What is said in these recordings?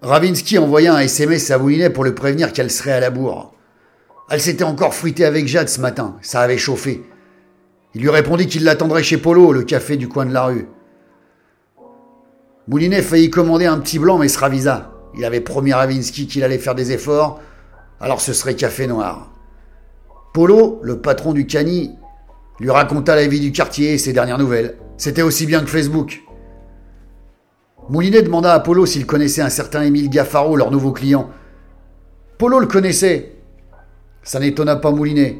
Ravinsky envoya un SMS à Moulinet pour le prévenir qu'elle serait à la bourre. Elle s'était encore fruitée avec Jade ce matin, ça avait chauffé. Il lui répondit qu'il l'attendrait chez Polo, le café du coin de la rue. Moulinet faillit commander un petit blanc mais se ravisa. Il avait promis à Ravinsky qu'il allait faire des efforts, alors ce serait café noir. Polo, le patron du Cani, lui raconta la vie du quartier et ses dernières nouvelles. C'était aussi bien que Facebook. Moulinet demanda à Polo s'il connaissait un certain Émile Gaffaro, leur nouveau client. Polo le connaissait. Ça n'étonna pas Moulinet.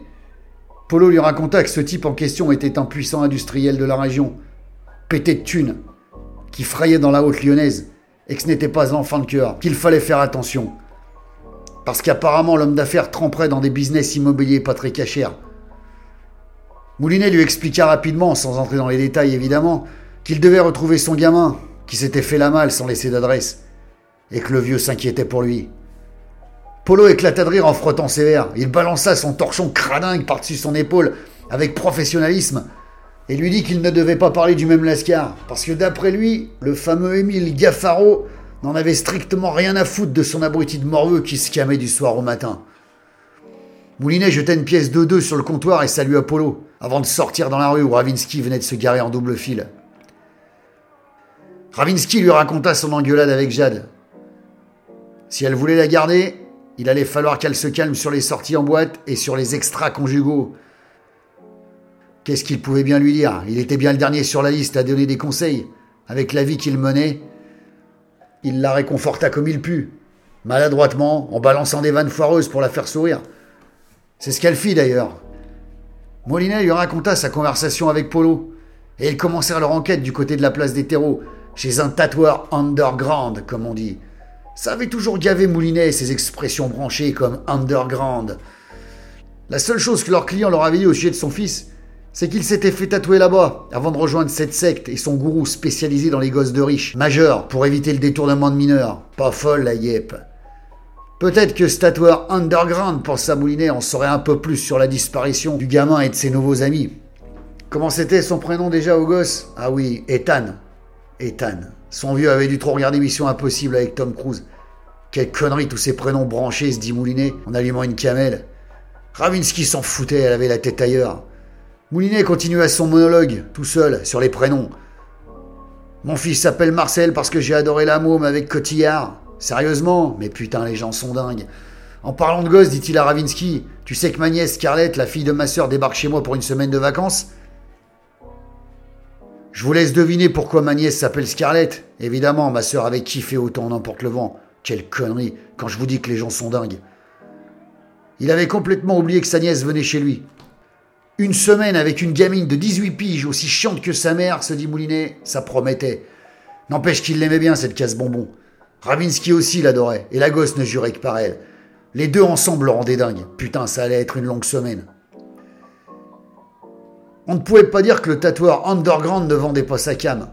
Polo lui raconta que ce type en question était un puissant industriel de la région, pété de thunes, qui frayait dans la haute lyonnaise, et que ce n'était pas l'enfant de cœur, qu'il fallait faire attention. Parce qu'apparemment l'homme d'affaires tremperait dans des business immobiliers pas très cachers. Moulinet lui expliqua rapidement, sans entrer dans les détails évidemment, qu'il devait retrouver son gamin, qui s'était fait la malle sans laisser d'adresse, et que le vieux s'inquiétait pour lui. Polo éclata de rire en frottant ses verres. Il balança son torchon cradingue par-dessus son épaule avec professionnalisme et lui dit qu'il ne devait pas parler du même Lascar, parce que d'après lui, le fameux Émile Gaffaro n'en avait strictement rien à foutre de son abruti de morveux qui se camait du soir au matin. Moulinet jeta une pièce de deux sur le comptoir et salua Polo, avant de sortir dans la rue où Ravinsky venait de se garer en double fil. Ravinsky lui raconta son engueulade avec Jade. Si elle voulait la garder, il allait falloir qu'elle se calme sur les sorties en boîte et sur les extras conjugaux. Qu'est-ce qu'il pouvait bien lui dire? Il était bien le dernier sur la liste à donner des conseils. Avec la vie qu'il menait, il la réconforta comme il put, maladroitement, en balançant des vannes foireuses pour la faire sourire. C'est ce qu'elle fit d'ailleurs. Molinet lui raconta sa conversation avec Polo, et ils commencèrent leur enquête du côté de la place des terreaux, chez un tatoueur underground, comme on dit. Ça avait toujours gavé Moulinet ses expressions branchées comme underground. La seule chose que leur client leur avait dit au sujet de son fils, c'est qu'il s'était fait tatouer là-bas avant de rejoindre cette secte et son gourou spécialisé dans les gosses de riches, majeurs, pour éviter le détournement de mineurs. Pas folle la yep. Peut-être que ce tatoueur underground, pensa Moulinet, en saurait un peu plus sur la disparition du gamin et de ses nouveaux amis. Comment c'était son prénom déjà au gosse? Ah oui, Ethan. Ethan. Son vieux avait dû trop regarder Mission Impossible avec Tom Cruise. Quelle connerie tous ces prénoms branchés, se dit Moulinet en allumant une camelle. Ravinsky s'en foutait, elle avait la tête ailleurs. Moulinet continua son monologue, tout seul, sur les prénoms. Mon fils s'appelle Marcel parce que j'ai adoré la môme avec Cotillard. Sérieusement Mais putain, les gens sont dingues. En parlant de gosse, dit-il à Ravinsky, tu sais que ma nièce Scarlett, la fille de ma sœur, débarque chez moi pour une semaine de vacances je vous laisse deviner pourquoi ma nièce s'appelle Scarlett. Évidemment, ma sœur avait kiffé autant n'importe le vent. Quelle connerie, quand je vous dis que les gens sont dingues. Il avait complètement oublié que sa nièce venait chez lui. Une semaine avec une gamine de 18 piges, aussi chiante que sa mère, se dit Moulinet, ça promettait. N'empêche qu'il l'aimait bien, cette casse-bonbon. Ravinsky aussi l'adorait, et la gosse ne jurait que par elle. Les deux ensemble le rendaient dingue. Putain, ça allait être une longue semaine. On ne pouvait pas dire que le tatoueur underground ne vendait pas sa cam.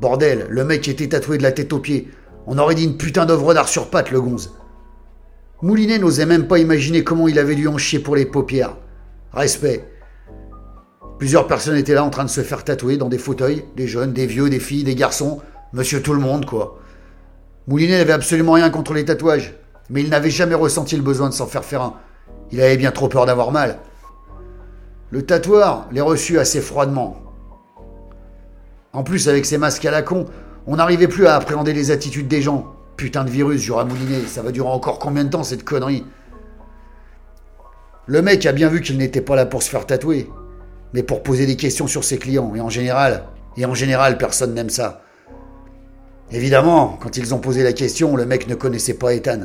Bordel, le mec était tatoué de la tête aux pieds. On aurait dit une putain d'œuvre d'art sur patte, le gonze. Moulinet n'osait même pas imaginer comment il avait dû en chier pour les paupières. Respect. Plusieurs personnes étaient là en train de se faire tatouer dans des fauteuils, des jeunes, des vieux, des filles, des garçons, monsieur tout le monde, quoi. Moulinet n'avait absolument rien contre les tatouages, mais il n'avait jamais ressenti le besoin de s'en faire faire un. Il avait bien trop peur d'avoir mal. Le tatoueur les reçut assez froidement. En plus, avec ces masques à la con, on n'arrivait plus à appréhender les attitudes des gens. Putain de virus, jura Moulinet, ça va durer encore combien de temps cette connerie? Le mec a bien vu qu'il n'était pas là pour se faire tatouer, mais pour poser des questions sur ses clients, et en général, et en général, personne n'aime ça. Évidemment, quand ils ont posé la question, le mec ne connaissait pas Ethan.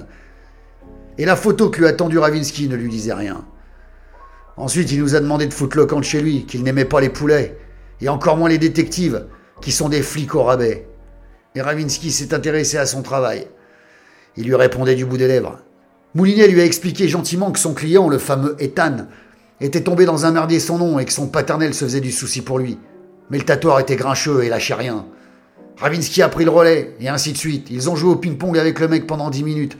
Et la photo que lui a tendue Ravinsky ne lui disait rien. Ensuite, il nous a demandé de foutre le camp de chez lui, qu'il n'aimait pas les poulets, et encore moins les détectives, qui sont des flics au rabais. Et Ravinsky s'est intéressé à son travail. Il lui répondait du bout des lèvres. Moulinet lui a expliqué gentiment que son client, le fameux Ethan, était tombé dans un merdier sans nom et que son paternel se faisait du souci pour lui. Mais le tatoueur était grincheux et lâchait rien. Ravinsky a pris le relais, et ainsi de suite. Ils ont joué au ping-pong avec le mec pendant dix minutes.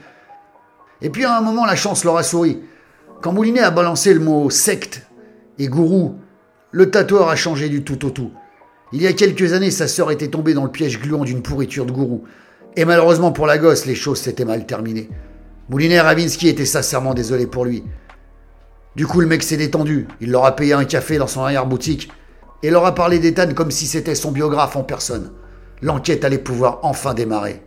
Et puis à un moment, la chance leur a souri. Quand Moulinet a balancé le mot secte et gourou, le tatoueur a changé du tout au tout. Il y a quelques années, sa sœur était tombée dans le piège gluant d'une pourriture de gourou. Et malheureusement pour la gosse, les choses s'étaient mal terminées. Mouliner Ravinsky était sincèrement désolé pour lui. Du coup, le mec s'est détendu. Il leur a payé un café dans son arrière-boutique et leur a parlé d'Ethan comme si c'était son biographe en personne. L'enquête allait pouvoir enfin démarrer.